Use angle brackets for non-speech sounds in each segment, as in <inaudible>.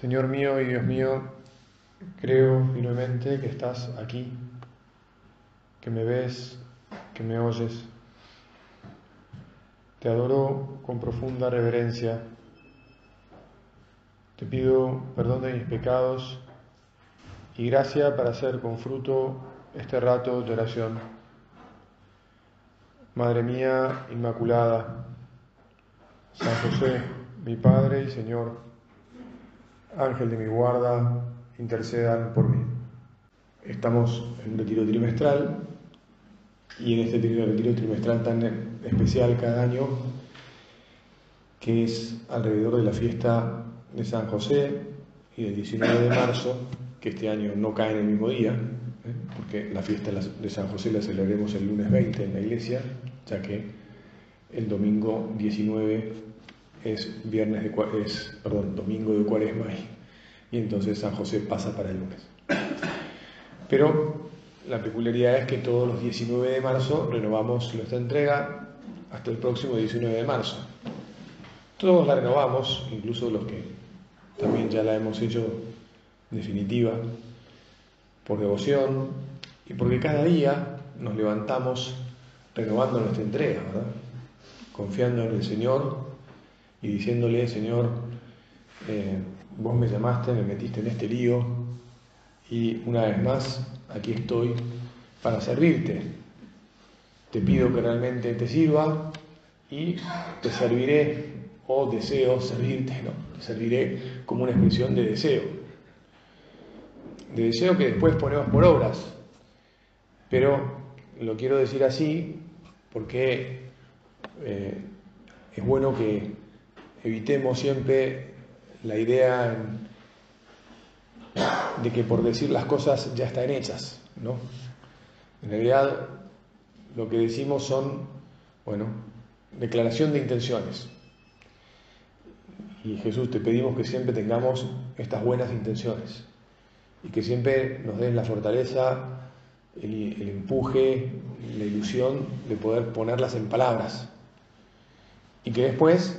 Señor mío y Dios mío, creo firmemente que estás aquí, que me ves, que me oyes. Te adoro con profunda reverencia. Te pido perdón de mis pecados y gracia para hacer con fruto este rato de oración. Madre mía Inmaculada, San José, mi Padre y Señor, Ángel de mi guarda, intercedan por mí. Estamos en un retiro trimestral y en este retiro trimestral tan especial cada año, que es alrededor de la fiesta de San José y del 19 de marzo, que este año no cae en el mismo día, ¿eh? porque la fiesta de San José la celebremos el lunes 20 en la iglesia, ya que el domingo 19 es viernes de es, perdón, domingo de cuaresma y, y entonces San José pasa para el lunes. Pero la peculiaridad es que todos los 19 de marzo renovamos nuestra entrega hasta el próximo 19 de marzo. Todos la renovamos, incluso los que también ya la hemos hecho definitiva, por devoción y porque cada día nos levantamos renovando nuestra entrega. Confiando en el Señor y diciéndole, Señor, eh, vos me llamaste, me metiste en este lío y una vez más aquí estoy para servirte. Te pido que realmente te sirva y te serviré o deseo servirte, ¿no? Te serviré como una expresión de deseo. De deseo que después ponemos por obras. Pero lo quiero decir así porque eh, es bueno que evitemos siempre la idea de que por decir las cosas ya están hechas, ¿no? En realidad lo que decimos son, bueno, declaración de intenciones. Y Jesús, te pedimos que siempre tengamos estas buenas intenciones y que siempre nos den la fortaleza, el empuje, la ilusión de poder ponerlas en palabras. Y que después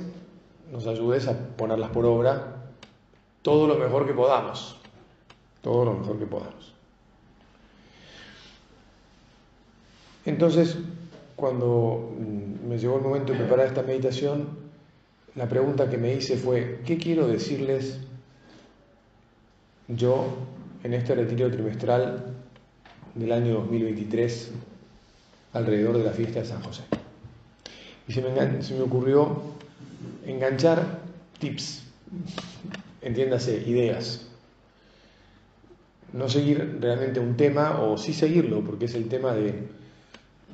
nos ayudes a ponerlas por obra todo lo mejor que podamos, todo lo mejor que podamos. Entonces, cuando mm, me llegó el momento de preparar esta meditación, la pregunta que me hice fue, ¿qué quiero decirles yo en este retiro trimestral del año 2023 alrededor de la fiesta de San José? Y se me, se me ocurrió enganchar tips, entiéndase, ideas. No seguir realmente un tema, o sí seguirlo, porque es el tema de,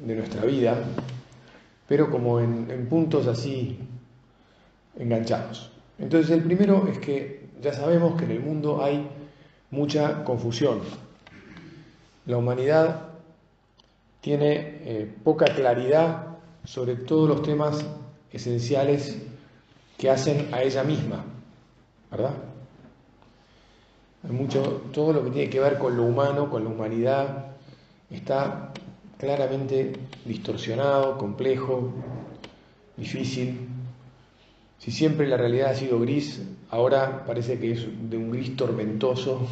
nuestra vida, pero como en, en puntos así enganchados. Entonces el primero es que ya sabemos que en el mundo hay mucha confusión. La humanidad tiene eh, poca claridad sobre todos los temas esenciales que hacen a ella misma, ¿verdad? Hay mucho, todo lo que tiene que ver con lo humano, con la humanidad, está claramente distorsionado, complejo, difícil. Si siempre la realidad ha sido gris, ahora parece que es de un gris tormentoso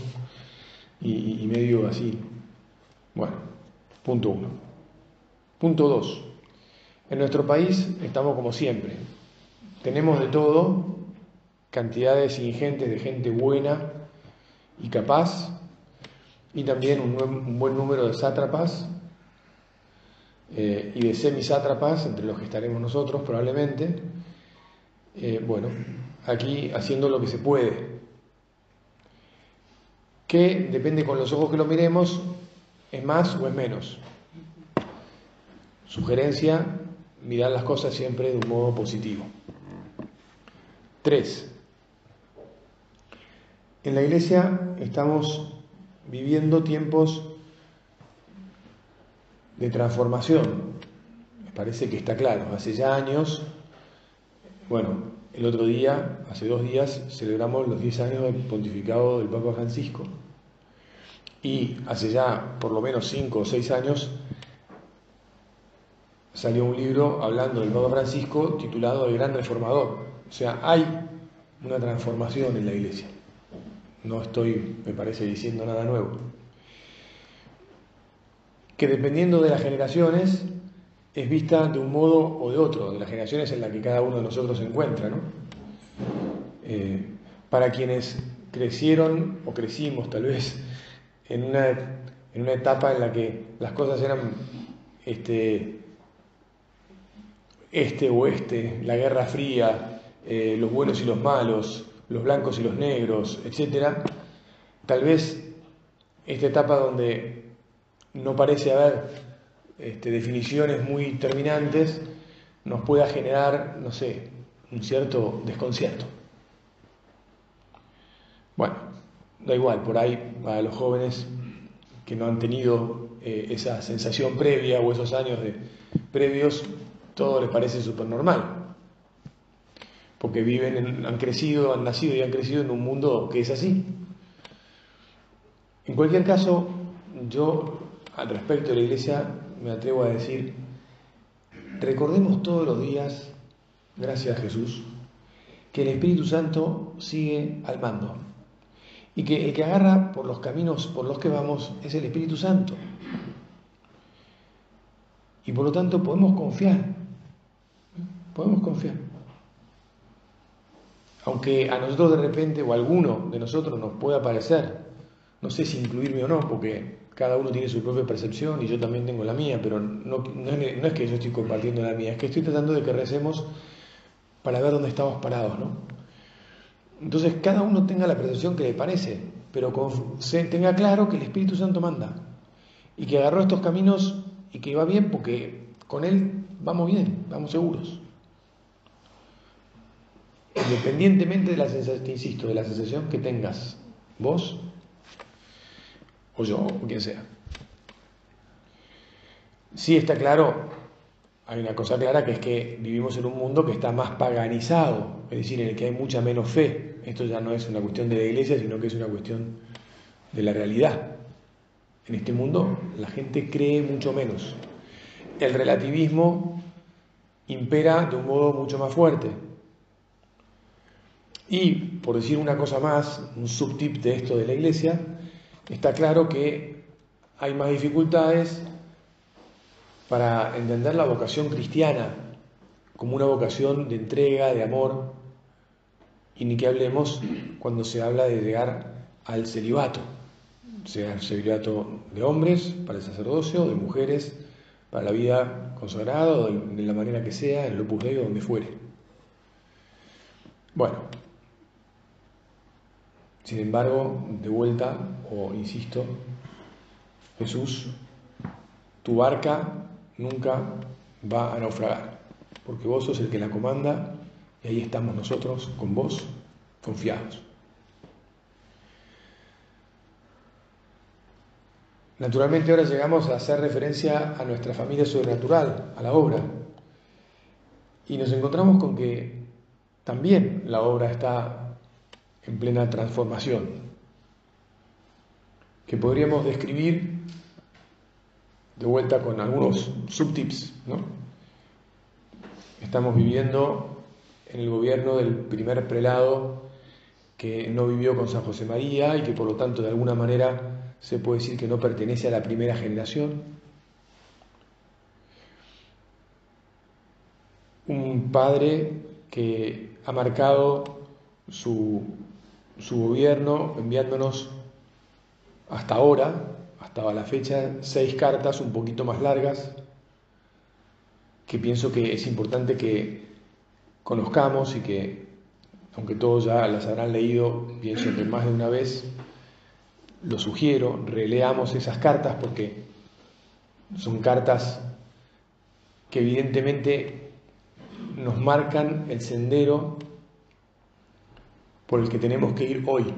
y, y medio así. Bueno, punto uno. Punto dos. En nuestro país estamos como siempre, tenemos de todo, cantidades ingentes de gente buena y capaz, y también un, buen número de sátrapas eh, y de semisátrapas, entre los que estaremos nosotros probablemente. Eh, bueno, aquí haciendo lo que se puede, que depende con los ojos que lo miremos, es más o es menos. Sugerencia, mirar las cosas siempre de un modo positivo. 3. En la iglesia estamos viviendo tiempos de transformación. Me parece que está claro. Hace ya años, bueno, el otro día, hace dos días, celebramos los 10 años del pontificado del Papa Francisco. Y hace ya por lo menos 5 o 6 años salió un libro hablando del Papa Francisco titulado El Gran Reformador o sea, hay una transformación en la iglesia. no estoy, me parece, diciendo nada nuevo. Que dependiendo de las generaciones es vista de un modo o de otro, de las generaciones en las que cada uno de nosotros se encuentra. ¿no? Eh, para quienes crecieron o crecimos tal vez en una, en una etapa en la que las cosas eran este, este oeste, la Guerra Fría, eh, los buenos y los malos, los blancos y los negros, etc., tal vez esta etapa donde no parece haber este, definiciones muy terminantes nos pueda generar, no sé, un cierto desconcierto. Bueno, da igual, por ahí a los jóvenes que no han tenido eh, esa sensación previa o esos años de, previos, todo les parece súper normal. Porque viven, han crecido, han nacido y han crecido en un mundo que es así. En cualquier caso, yo al respecto de la iglesia me atrevo a decir, recordemos todos los días, gracias a Jesús, que el Espíritu Santo sigue al mando y que el que agarra por los caminos por los que vamos es el Espíritu Santo. Y por lo tanto podemos confiar, podemos confiar. Aunque a nosotros de repente o a alguno de nosotros nos pueda parecer, no sé si incluirme o no, porque cada uno tiene su propia percepción y yo también tengo la mía, pero no, no, es, que yo estoy compartiendo la mía, es que estoy tratando de que recemos para ver dónde estamos parados, ¿no? Entonces cada uno tenga la percepción que le parece, pero tenga claro que el Espíritu Santo manda y que agarró estos caminos y que va bien porque con Él vamos bien, vamos seguros. Independientemente de la sensación, insisto, de la sensación que tengas vos o yo, o quien sea. Sí está claro, hay una cosa clara que es que vivimos en un mundo que está más paganizado, es decir, en el que hay mucha menos fe. Esto ya no es una cuestión de la iglesia, sino que es una cuestión de la realidad. En este mundo la gente cree mucho menos. El relativismo impera de un modo mucho más fuerte. Y, por decir una cosa más, un subtip de esto de la iglesia, está claro que hay más dificultades para entender la vocación cristiana como una vocación de entrega, de amor, y ni que hablemos cuando se habla de llegar al celibato, sea el celibato de hombres para el sacerdocio, de mujeres para la vida consagrada, de la manera que sea, en el Opus Dei o donde fuere. Bueno, sin embargo, de vuelta, o insisto, Jesús, tu barca nunca va a naufragar, porque vos sos el que la comanda y ahí estamos nosotros con vos, confiados. Naturalmente ahora llegamos a hacer referencia a nuestra familia sobrenatural, a la obra, y nos encontramos con que también la obra está en plena transformación, que podríamos describir de vuelta con algunos subtips. ¿no? Estamos viviendo en el gobierno del primer prelado que no vivió con San José María y que por lo tanto de alguna manera se puede decir que no pertenece a la primera generación. Un padre que ha marcado su su gobierno enviándonos hasta ahora, hasta la fecha, seis cartas un poquito más largas, que pienso que es importante que conozcamos y que, aunque todos ya las habrán leído, pienso que más de una vez, lo sugiero, releamos esas cartas porque son cartas que evidentemente nos marcan el sendero por el que tenemos que ir hoy.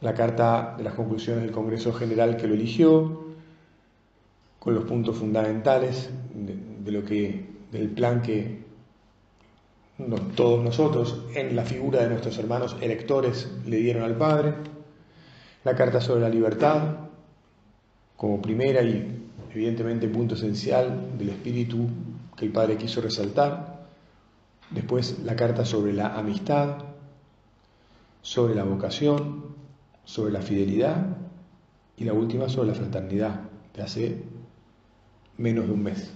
La carta de las conclusiones del Congreso General que lo eligió, con los puntos fundamentales de, lo que, del plan que todos nosotros, en la figura de nuestros hermanos electores, le dieron al Padre. La carta sobre la libertad, como primera y evidentemente punto esencial del espíritu que el Padre quiso resaltar después la carta sobre la amistad sobre la vocación, sobre la fidelidad y la última sobre la fraternidad, de hace menos de un mes.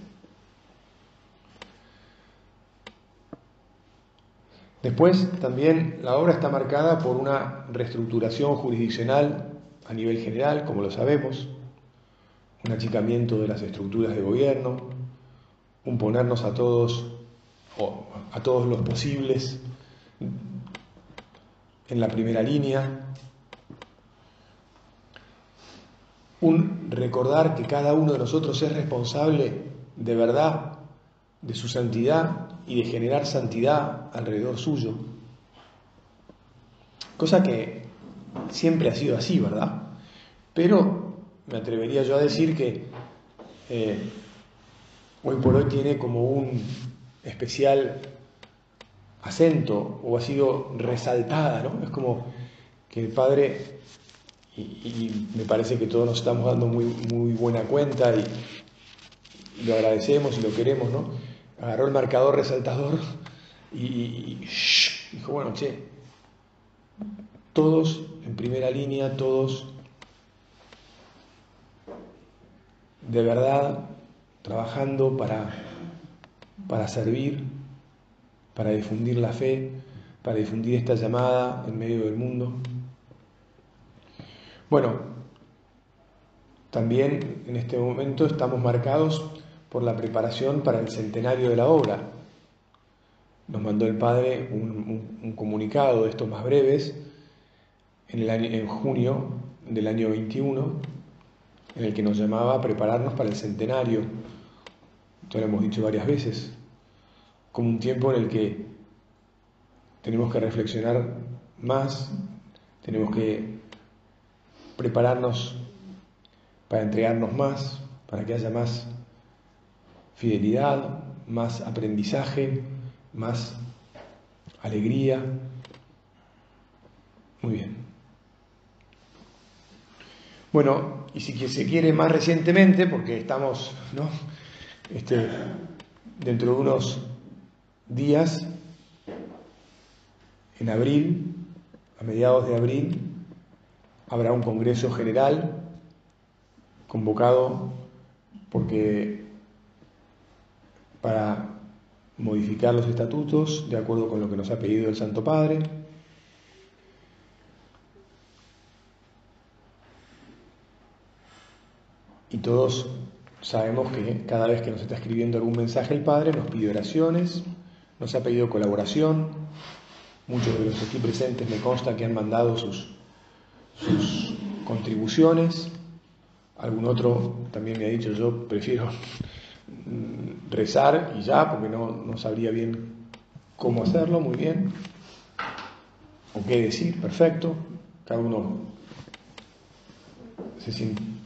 Después también la obra está marcada por una reestructuración jurisdiccional a nivel general, como lo sabemos, un achicamiento de las estructuras de gobierno, un ponernos a todos, o a todos los posibles en la primera línea, un recordar que cada uno de nosotros es responsable de verdad de su santidad y de generar santidad alrededor suyo. Cosa que siempre ha sido así, ¿verdad? Pero me atrevería yo a decir que eh, hoy por hoy tiene como un especial acento o ha sido resaltada, ¿no? Es como que el Padre, y, me parece que todos nos estamos dando muy, muy buena cuenta y, lo agradecemos y lo queremos, ¿no? Agarró el marcador resaltador y, dijo, bueno, che, todos en primera línea, todos de verdad trabajando para, para servir para difundir la fe, para difundir esta llamada en medio del mundo. Bueno, también en este momento estamos marcados por la preparación para el centenario de la obra. Nos mandó el Padre un, comunicado de estos más breves en, el año, en junio del año 21, en el que nos llamaba a prepararnos para el centenario. Esto lo hemos dicho varias veces como un tiempo en el que tenemos que reflexionar más, tenemos que prepararnos para entregarnos más, para que haya más fidelidad, más aprendizaje, más alegría. Muy bien. Bueno, y si se quiere más recientemente, porque estamos ¿no? Este, dentro de unos días, en abril, a mediados de abril, habrá un Congreso General convocado porque para modificar los estatutos de acuerdo con lo que nos ha pedido el Santo Padre. Y todos sabemos que cada vez que nos está escribiendo algún mensaje el Padre nos pide oraciones, nos ha pedido colaboración, muchos de los aquí presentes me consta que han mandado sus, sus contribuciones, algún otro también me ha dicho yo prefiero <laughs> rezar y ya, porque no, no sabría bien cómo hacerlo, muy bien, o qué decir, perfecto, cada uno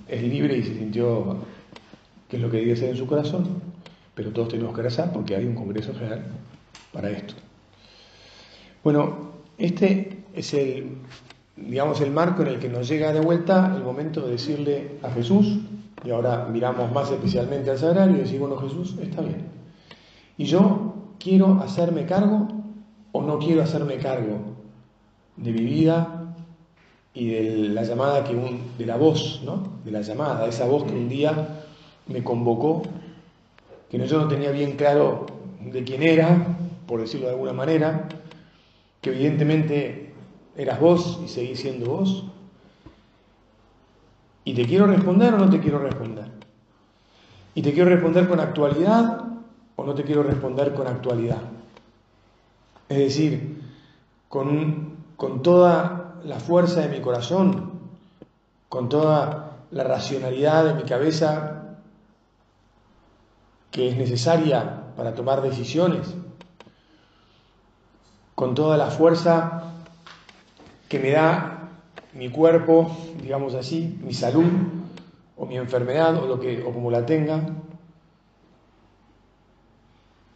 es libre y se sintió qué es lo que debe ser en su corazón, pero todos tenemos que rezar porque hay un Congreso General para esto. Bueno, este es el, digamos, el marco en el que nos llega de vuelta el momento de decirle a Jesús, y ahora miramos más especialmente al sagrario y decimos, bueno, Jesús, está bien. Y yo quiero hacerme cargo o no quiero hacerme cargo de mi vida y de la llamada que un, de la voz, ¿no? De la llamada, esa voz que un día me convocó, que yo no tenía bien claro de quién era, por decirlo de alguna manera, que evidentemente eras vos y seguís siendo vos. ¿Y te quiero responder o no te quiero responder? ¿Y te quiero responder con actualidad o no te quiero responder con actualidad? Es decir, con, con toda la fuerza de mi corazón, con toda la racionalidad de mi cabeza que es necesaria para tomar decisiones, con toda la fuerza que me da mi cuerpo, digamos así, mi salud o mi enfermedad o lo que o como la tenga.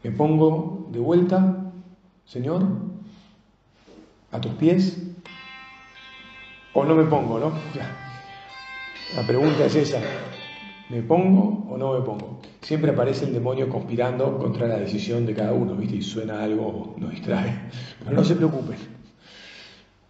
Me pongo de vuelta, Señor, a tus pies o no me pongo, ¿no? <laughs> La pregunta es esa. ¿Me pongo o no me pongo? Siempre aparece el demonio conspirando contra la decisión de cada uno, ¿viste? Y suena algo, nos distrae. Pero no se preocupen,